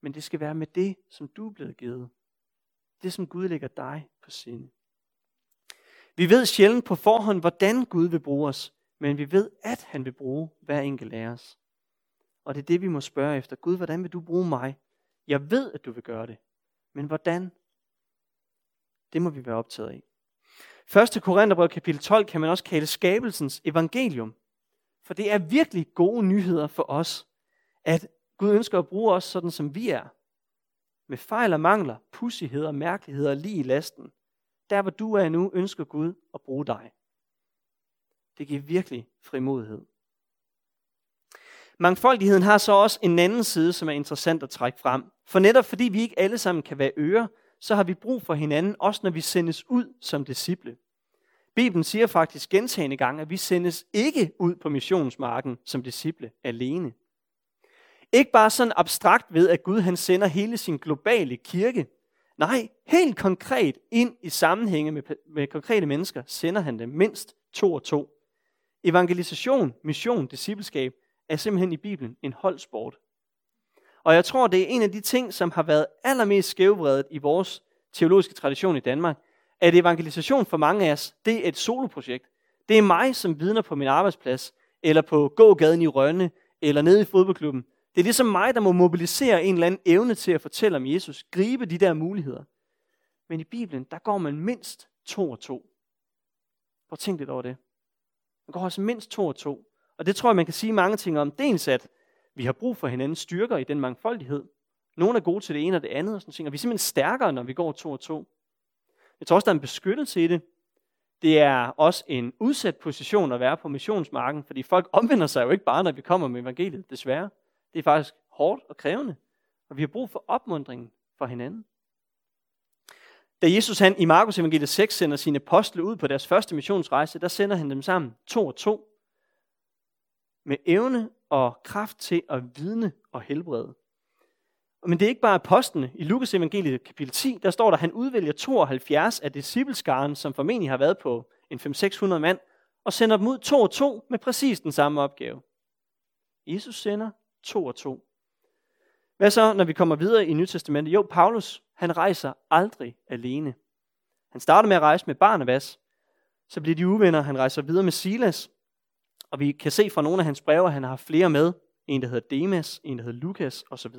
Men det skal være med det, som du er blevet givet. Det, som Gud lægger dig på sinde. Vi ved sjældent på forhånd, hvordan Gud vil bruge os, men vi ved, at han vil bruge hver enkelt af os. Og det er det, vi må spørge efter. Gud, hvordan vil du bruge mig? Jeg ved, at du vil gøre det. Men hvordan? Det må vi være optaget af. 1. Korintherbrev kapitel 12 kan man også kalde skabelsens evangelium. For det er virkelig gode nyheder for os, at Gud ønsker at bruge os sådan, som vi er. Med fejl og mangler, pussigheder, mærkeligheder lige i lasten. Der hvor du er nu, ønsker Gud at bruge dig. Det giver virkelig frimodighed. Mangfoldigheden har så også en anden side, som er interessant at trække frem. For netop fordi vi ikke alle sammen kan være ører, så har vi brug for hinanden, også når vi sendes ud som disciple. Bibelen siger faktisk gentagende gange, at vi sendes ikke ud på missionsmarken som disciple alene. Ikke bare sådan abstrakt ved, at Gud han sender hele sin globale kirke. Nej, helt konkret ind i sammenhænge med, med konkrete mennesker sender han dem mindst to og to. Evangelisation, mission, discipleskab er simpelthen i Bibelen en holdsport. Og jeg tror, det er en af de ting, som har været allermest skævvredet i vores teologiske tradition i Danmark, at evangelisation for mange af os, det er et soloprojekt. Det er mig, som vidner på min arbejdsplads, eller på gågaden i Rønne, eller nede i fodboldklubben. Det er ligesom mig, der må mobilisere en eller anden evne til at fortælle om Jesus, gribe de der muligheder. Men i Bibelen, der går man mindst to og to. Prøv at tænke lidt over det. Man går altså mindst to og to. Og det tror jeg, man kan sige mange ting om. Dels at vi har brug for hinandens styrker i den mangfoldighed. Nogle er gode til det ene og det andet, og sådan ting. Og vi er simpelthen stærkere, når vi går to og to. Jeg tror også, der er en beskyttelse i det. Det er også en udsat position at være på missionsmarken, fordi folk omvender sig jo ikke bare, når vi kommer med evangeliet, desværre. Det er faktisk hårdt og krævende, og vi har brug for opmundringen for hinanden. Da Jesus han i Markus evangeliet 6 sender sine apostle ud på deres første missionsrejse, der sender han dem sammen to og to med evne og kraft til at vidne og helbrede. Men det er ikke bare apostlene. I Lukas evangeliet kapitel 10, der står der, at han udvælger 72 af discipleskaren, som formentlig har været på en 500-600 mand, og sender dem ud to og to med præcis den samme opgave. Jesus sender to og to. Hvad så, når vi kommer videre i Nyt Testamentet? Jo, Paulus, han rejser aldrig alene. Han starter med at rejse med Barnabas, så bliver de uvenner, han rejser videre med Silas, og vi kan se fra nogle af hans breve, at han har flere med. En, der hedder Demas, en, der hedder Lukas osv.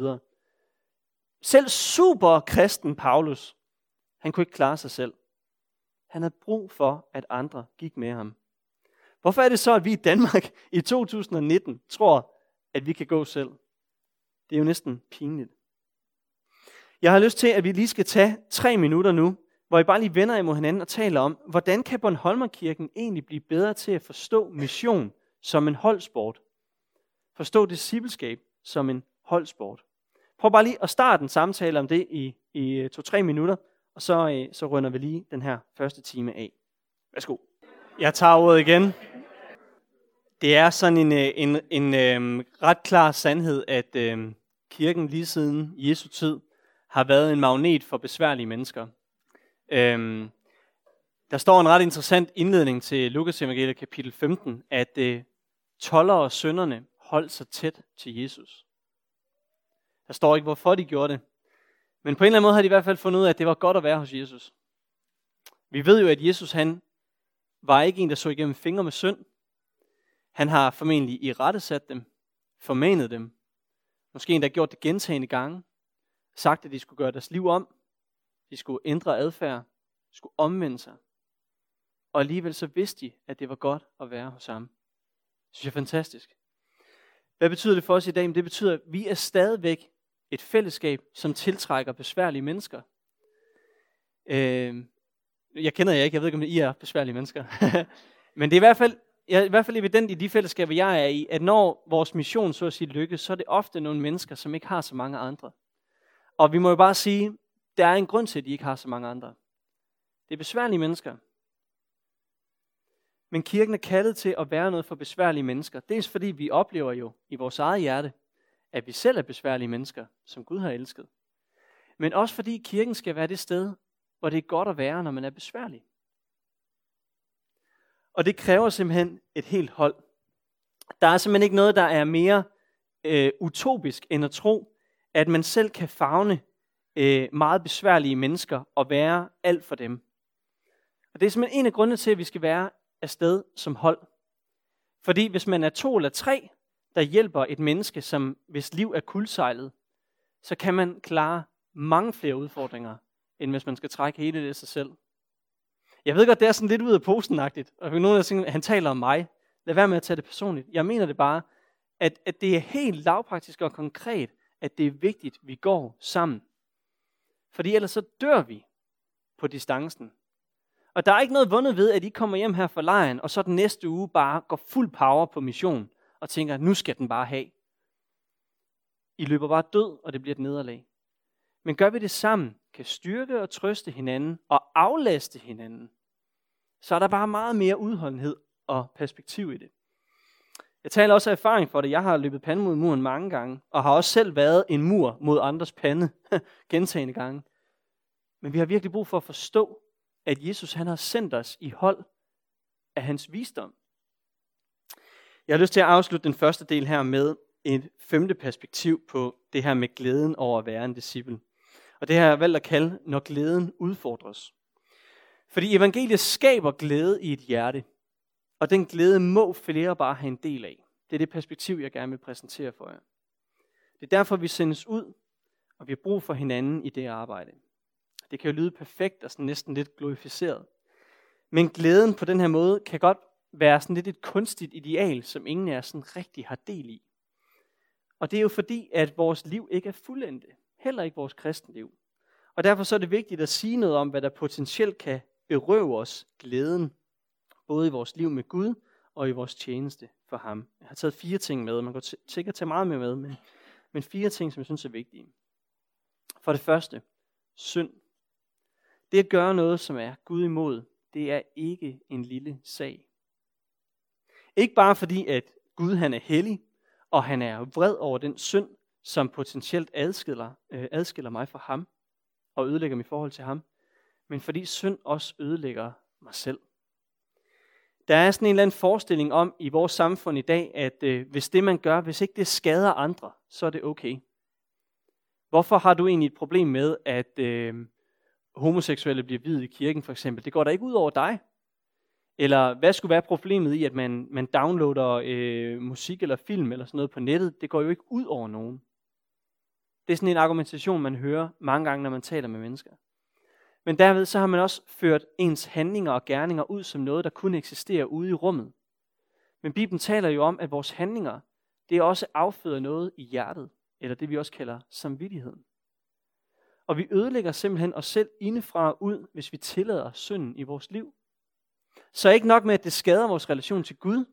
Selv super kristen Paulus, han kunne ikke klare sig selv. Han havde brug for, at andre gik med ham. Hvorfor er det så, at vi i Danmark i 2019 tror, at vi kan gå selv? Det er jo næsten pinligt. Jeg har lyst til, at vi lige skal tage tre minutter nu, hvor I bare lige vender imod hinanden og taler om, hvordan kan Bornholmerkirken egentlig blive bedre til at forstå mission som en holdsport. Forstå discipleskab som en holdsport. Prøv bare lige at starte en samtale om det i, i øh, to-tre minutter, og så, øh, så runder vi lige den her første time af. Værsgo. Jeg tager ordet igen. Det er sådan en, øh, en, en, en ret klar sandhed, at øh, kirken lige siden Jesu tid har været en magnet for besværlige mennesker. Øhm, der står en ret interessant indledning til Lukas evangeliet kapitel 15, at øh, toller og sønderne holdt sig tæt til Jesus. Der står ikke, hvorfor de gjorde det. Men på en eller anden måde har de i hvert fald fundet ud af, at det var godt at være hos Jesus. Vi ved jo, at Jesus han var ikke en, der så igennem fingre med synd. Han har formentlig i rette sat dem, formanet dem. Måske endda gjort det gentagende gange. Sagt, at de skulle gøre deres liv om. De skulle ændre adfærd. Skulle omvende sig. Og alligevel så vidste de, at det var godt at være hos ham. Det synes jeg er fantastisk. Hvad betyder det for os i dag? Det betyder, at vi er stadigvæk et fællesskab, som tiltrækker besværlige mennesker. Øh, jeg kender jer ikke, jeg ved ikke, om I er besværlige mennesker. *laughs* Men det er i hvert fald, jeg er i hvert fald evident i de fællesskaber, jeg er i, at når vores mission så at sige lykkes, så er det ofte nogle mennesker, som ikke har så mange andre. Og vi må jo bare sige, der er en grund til, at de ikke har så mange andre. Det er besværlige mennesker. Men kirken er kaldet til at være noget for besværlige mennesker. Dels fordi vi oplever jo i vores eget hjerte, at vi selv er besværlige mennesker, som Gud har elsket. Men også fordi kirken skal være det sted, hvor det er godt at være, når man er besværlig. Og det kræver simpelthen et helt hold. Der er simpelthen ikke noget, der er mere øh, utopisk end at tro, at man selv kan fagne øh, meget besværlige mennesker og være alt for dem. Og det er simpelthen en af grundene til, at vi skal være afsted som hold. Fordi hvis man er to eller tre, der hjælper et menneske, som hvis liv er kuldsejlet, så kan man klare mange flere udfordringer, end hvis man skal trække hele det sig selv. Jeg ved godt, det er sådan lidt ud af posen-agtigt, og nogen af at han taler om mig. Lad være med at tage det personligt. Jeg mener det bare, at, at det er helt lavpraktisk og konkret, at det er vigtigt, at vi går sammen. Fordi ellers så dør vi på distancen. Og der er ikke noget vundet ved, at I kommer hjem her fra lejen, og så den næste uge bare går fuld power på mission, og tænker, nu skal den bare have. I løber bare død, og det bliver et nederlag. Men gør vi det sammen, kan styrke og trøste hinanden og aflaste hinanden, så er der bare meget mere udholdenhed og perspektiv i det. Jeg taler også af erfaring for det. Jeg har løbet pande mod muren mange gange, og har også selv været en mur mod andres pande *laughs* gentagende gange. Men vi har virkelig brug for at forstå, at Jesus han har sendt os i hold af hans visdom. Jeg har lyst til at afslutte den første del her med et femte perspektiv på det her med glæden over at være en disciple. Og det har jeg valgt at kalde, når glæden udfordres. Fordi evangeliet skaber glæde i et hjerte, og den glæde må flere bare have en del af. Det er det perspektiv, jeg gerne vil præsentere for jer. Det er derfor, vi sendes ud, og vi har brug for hinanden i det arbejde. Det kan jo lyde perfekt og sådan næsten lidt glorificeret. Men glæden på den her måde kan godt være sådan lidt et kunstigt ideal, som ingen af os sådan rigtig har del i. Og det er jo fordi, at vores liv ikke er fuldendte. Heller ikke vores kristenliv. Og derfor så er det vigtigt at sige noget om, hvad der potentielt kan berøve os glæden, både i vores liv med Gud og i vores tjeneste for ham. Jeg har taget fire ting med. Man kan sikkert tage meget mere med, men, men fire ting, som jeg synes er vigtige. For det første, synd. Det at gøre noget, som er Gud imod, det er ikke en lille sag. Ikke bare fordi, at Gud han er hellig, og han er vred over den synd, som potentielt adskiller, øh, adskiller mig fra ham, og ødelægger mit forhold til ham, men fordi synd også ødelægger mig selv. Der er sådan en eller anden forestilling om i vores samfund i dag, at øh, hvis det man gør, hvis ikke det skader andre, så er det okay. Hvorfor har du egentlig et problem med, at øh, homoseksuelle bliver videt i kirken for eksempel? Det går da ikke ud over dig. Eller hvad skulle være problemet i, at man, man downloader øh, musik eller film eller sådan noget på nettet? Det går jo ikke ud over nogen. Det er sådan en argumentation, man hører mange gange, når man taler med mennesker. Men derved så har man også ført ens handlinger og gerninger ud som noget, der kun eksisterer ude i rummet. Men Bibelen taler jo om, at vores handlinger, det er også afføder noget i hjertet, eller det vi også kalder samvittigheden. Og vi ødelægger simpelthen os selv indefra og ud, hvis vi tillader synden i vores liv. Så ikke nok med, at det skader vores relation til Gud,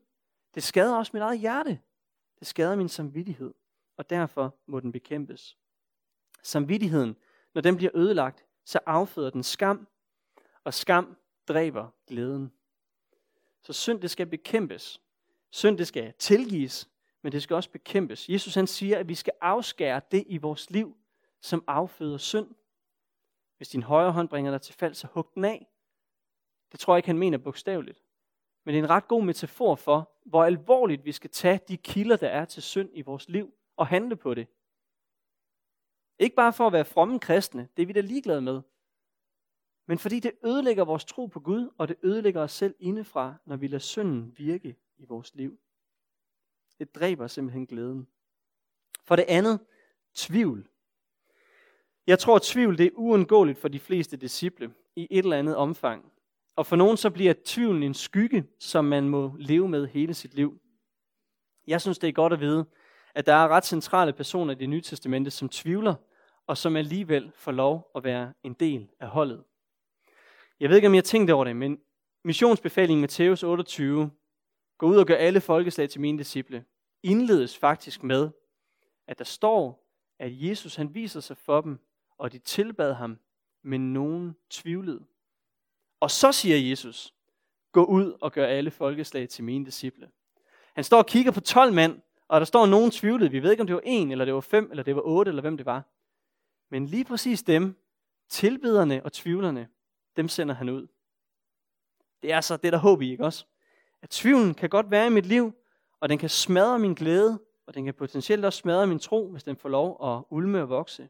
det skader også mit eget hjerte. Det skader min samvittighed, og derfor må den bekæmpes. Samvittigheden, når den bliver ødelagt, så afføder den skam, og skam dræber glæden. Så synd, det skal bekæmpes. Synd, det skal tilgives, men det skal også bekæmpes. Jesus han siger, at vi skal afskære det i vores liv, som afføder synd. Hvis din højre hånd bringer dig til fald, så hug den af. Det tror jeg ikke, han mener bogstaveligt. Men det er en ret god metafor for, hvor alvorligt vi skal tage de kilder, der er til synd i vores liv, og handle på det. Ikke bare for at være fromme kristne, det er vi da ligeglade med. Men fordi det ødelægger vores tro på Gud, og det ødelægger os selv indefra, når vi lader synden virke i vores liv. Det dræber simpelthen glæden. For det andet, tvivl. Jeg tror, at tvivl det er uundgåeligt for de fleste disciple i et eller andet omfang. Og for nogen så bliver tvivlen en skygge, som man må leve med hele sit liv. Jeg synes, det er godt at vide, at der er ret centrale personer i det nye testamente, som tvivler, og som alligevel får lov at være en del af holdet. Jeg ved ikke, om jeg tænkte over det, men missionsbefalingen Matthæus 28, gå ud og gør alle folkeslag til mine disciple, indledes faktisk med, at der står, at Jesus han viser sig for dem, og de tilbad ham, men nogen tvivlede. Og så siger Jesus, gå ud og gør alle folkeslag til mine disciple. Han står og kigger på 12 mænd, og der står nogen tvivlede. Vi ved ikke, om det var en, eller det var fem, eller det var otte, eller hvem det var. Men lige præcis dem, tilbederne og tvivlerne, dem sender han ud. Det er så det, der håber i, ikke også? At tvivlen kan godt være i mit liv, og den kan smadre min glæde, og den kan potentielt også smadre min tro, hvis den får lov at ulme og vokse.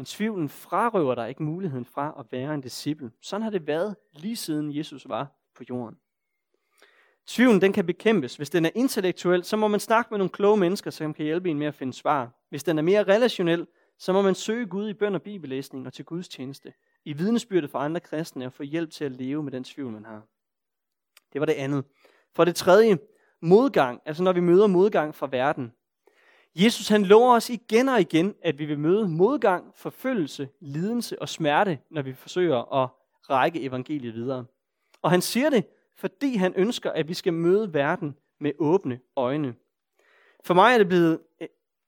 Men tvivlen frarøver dig ikke muligheden fra at være en disciple. Sådan har det været lige siden Jesus var på jorden. Tvivlen den kan bekæmpes. Hvis den er intellektuel, så må man snakke med nogle kloge mennesker, som kan hjælpe en med at finde svar. Hvis den er mere relationel, så må man søge Gud i bøn og bibellæsning og til Guds tjeneste. I vidnesbyrdet for andre kristne og få hjælp til at leve med den tvivl, man har. Det var det andet. For det tredje, modgang, altså når vi møder modgang fra verden. Jesus han lover os igen og igen, at vi vil møde modgang, forfølgelse, lidelse og smerte, når vi forsøger at række evangeliet videre. Og han siger det, fordi han ønsker, at vi skal møde verden med åbne øjne. For mig er det blevet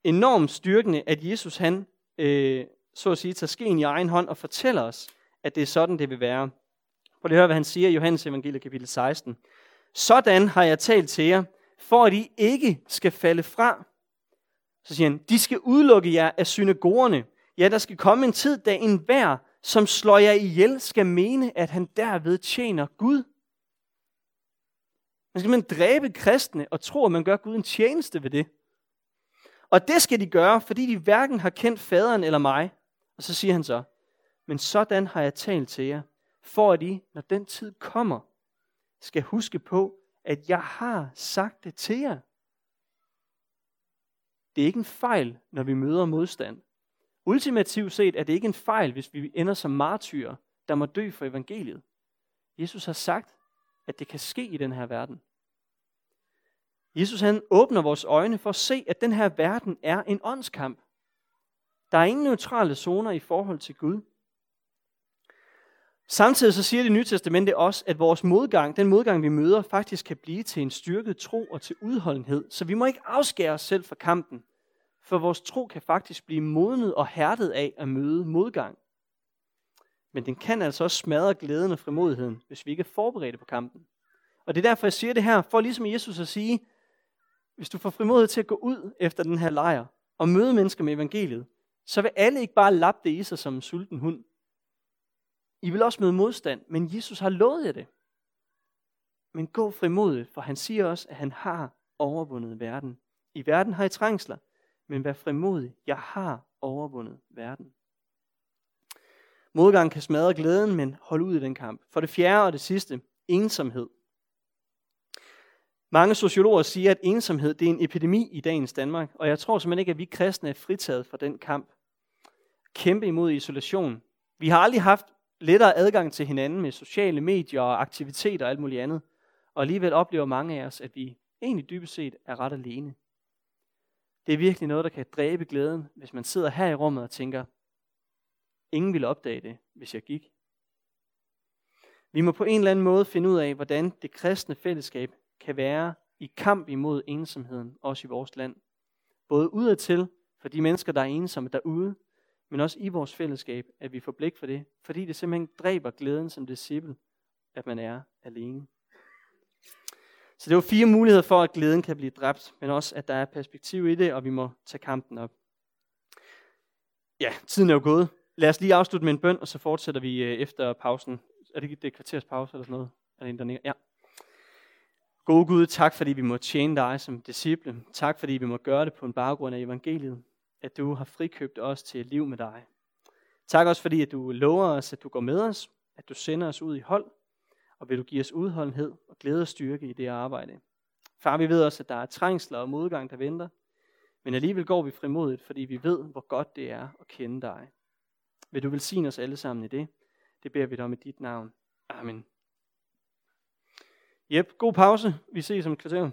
enormt styrkende, at Jesus han, øh, så at sige, tager skeen i egen hånd og fortæller os, at det er sådan, det vil være. Prøv lige at høre, hvad han siger i Johannes evangeliet kapitel 16. Sådan har jeg talt til jer, for at I ikke skal falde fra. Så siger han, de skal udelukke jer af synagogerne. Ja, der skal komme en tid, da en hver, som slår jer ihjel, skal mene, at han derved tjener Gud. Man skal man dræbe kristne og tro, at man gør Gud en tjeneste ved det. Og det skal de gøre, fordi de hverken har kendt faderen eller mig. Og så siger han så, men sådan har jeg talt til jer, for at I, når den tid kommer, skal huske på, at jeg har sagt det til jer. Det er ikke en fejl, når vi møder modstand. Ultimativt set er det ikke en fejl, hvis vi ender som martyrer, der må dø for evangeliet. Jesus har sagt, at det kan ske i den her verden. Jesus han åbner vores øjne for at se, at den her verden er en åndskamp. Der er ingen neutrale zoner i forhold til Gud. Samtidig så siger det nye testamente også, at vores modgang, den modgang vi møder, faktisk kan blive til en styrket tro og til udholdenhed. Så vi må ikke afskære os selv fra kampen, for vores tro kan faktisk blive modnet og hærdet af at møde modgang. Men den kan altså også smadre glæden og frimodigheden, hvis vi ikke er forberedte på kampen. Og det er derfor, jeg siger det her, for ligesom Jesus at sige, hvis du får frimodighed til at gå ud efter den her lejr og møde mennesker med evangeliet, så vil alle ikke bare lappe det i sig som en sulten hund. I vil også møde modstand, men Jesus har lovet jer det. Men gå frimodigt, for han siger også, at han har overvundet verden. I verden har I trængsler, men vær frimodig. Jeg har overvundet verden. Modgang kan smadre glæden, men hold ud i den kamp. For det fjerde og det sidste, ensomhed. Mange sociologer siger, at ensomhed det er en epidemi i dagens Danmark, og jeg tror simpelthen ikke, at vi kristne er fritaget fra den kamp. Kæmpe imod isolation. Vi har aldrig haft lettere adgang til hinanden med sociale medier og aktiviteter og alt muligt andet, og alligevel oplever mange af os, at vi egentlig dybest set er ret alene. Det er virkelig noget, der kan dræbe glæden, hvis man sidder her i rummet og tænker, ingen ville opdage det, hvis jeg gik. Vi må på en eller anden måde finde ud af, hvordan det kristne fællesskab kan være i kamp imod ensomheden, også i vores land. Både udadtil, for de mennesker, der er ensomme derude, men også i vores fællesskab, at vi får blik for det, fordi det simpelthen dræber glæden som disciple, at man er alene. Så det var fire muligheder for, at glæden kan blive dræbt, men også, at der er perspektiv i det, og vi må tage kampen op. Ja, tiden er jo gået. Lad os lige afslutte med en bøn, og så fortsætter vi øh, efter pausen. Er det ikke det kvarters pause eller sådan noget? Er det en, Ja. Gode Gud, tak fordi vi må tjene dig som disciple. Tak fordi vi må gøre det på en baggrund af evangeliet. At du har frikøbt os til et liv med dig. Tak også fordi, at du lover os, at du går med os. At du sender os ud i hold. Og vil du give os udholdenhed og glæde og styrke i det arbejde. Far, vi ved også, at der er trængsler og modgang, der venter. Men alligevel går vi frimodigt, fordi vi ved, hvor godt det er at kende dig. Vil du velsigne os alle sammen i det? Det beder vi dig om i dit navn. Amen. Jep, god pause. Vi ses om et kvarter.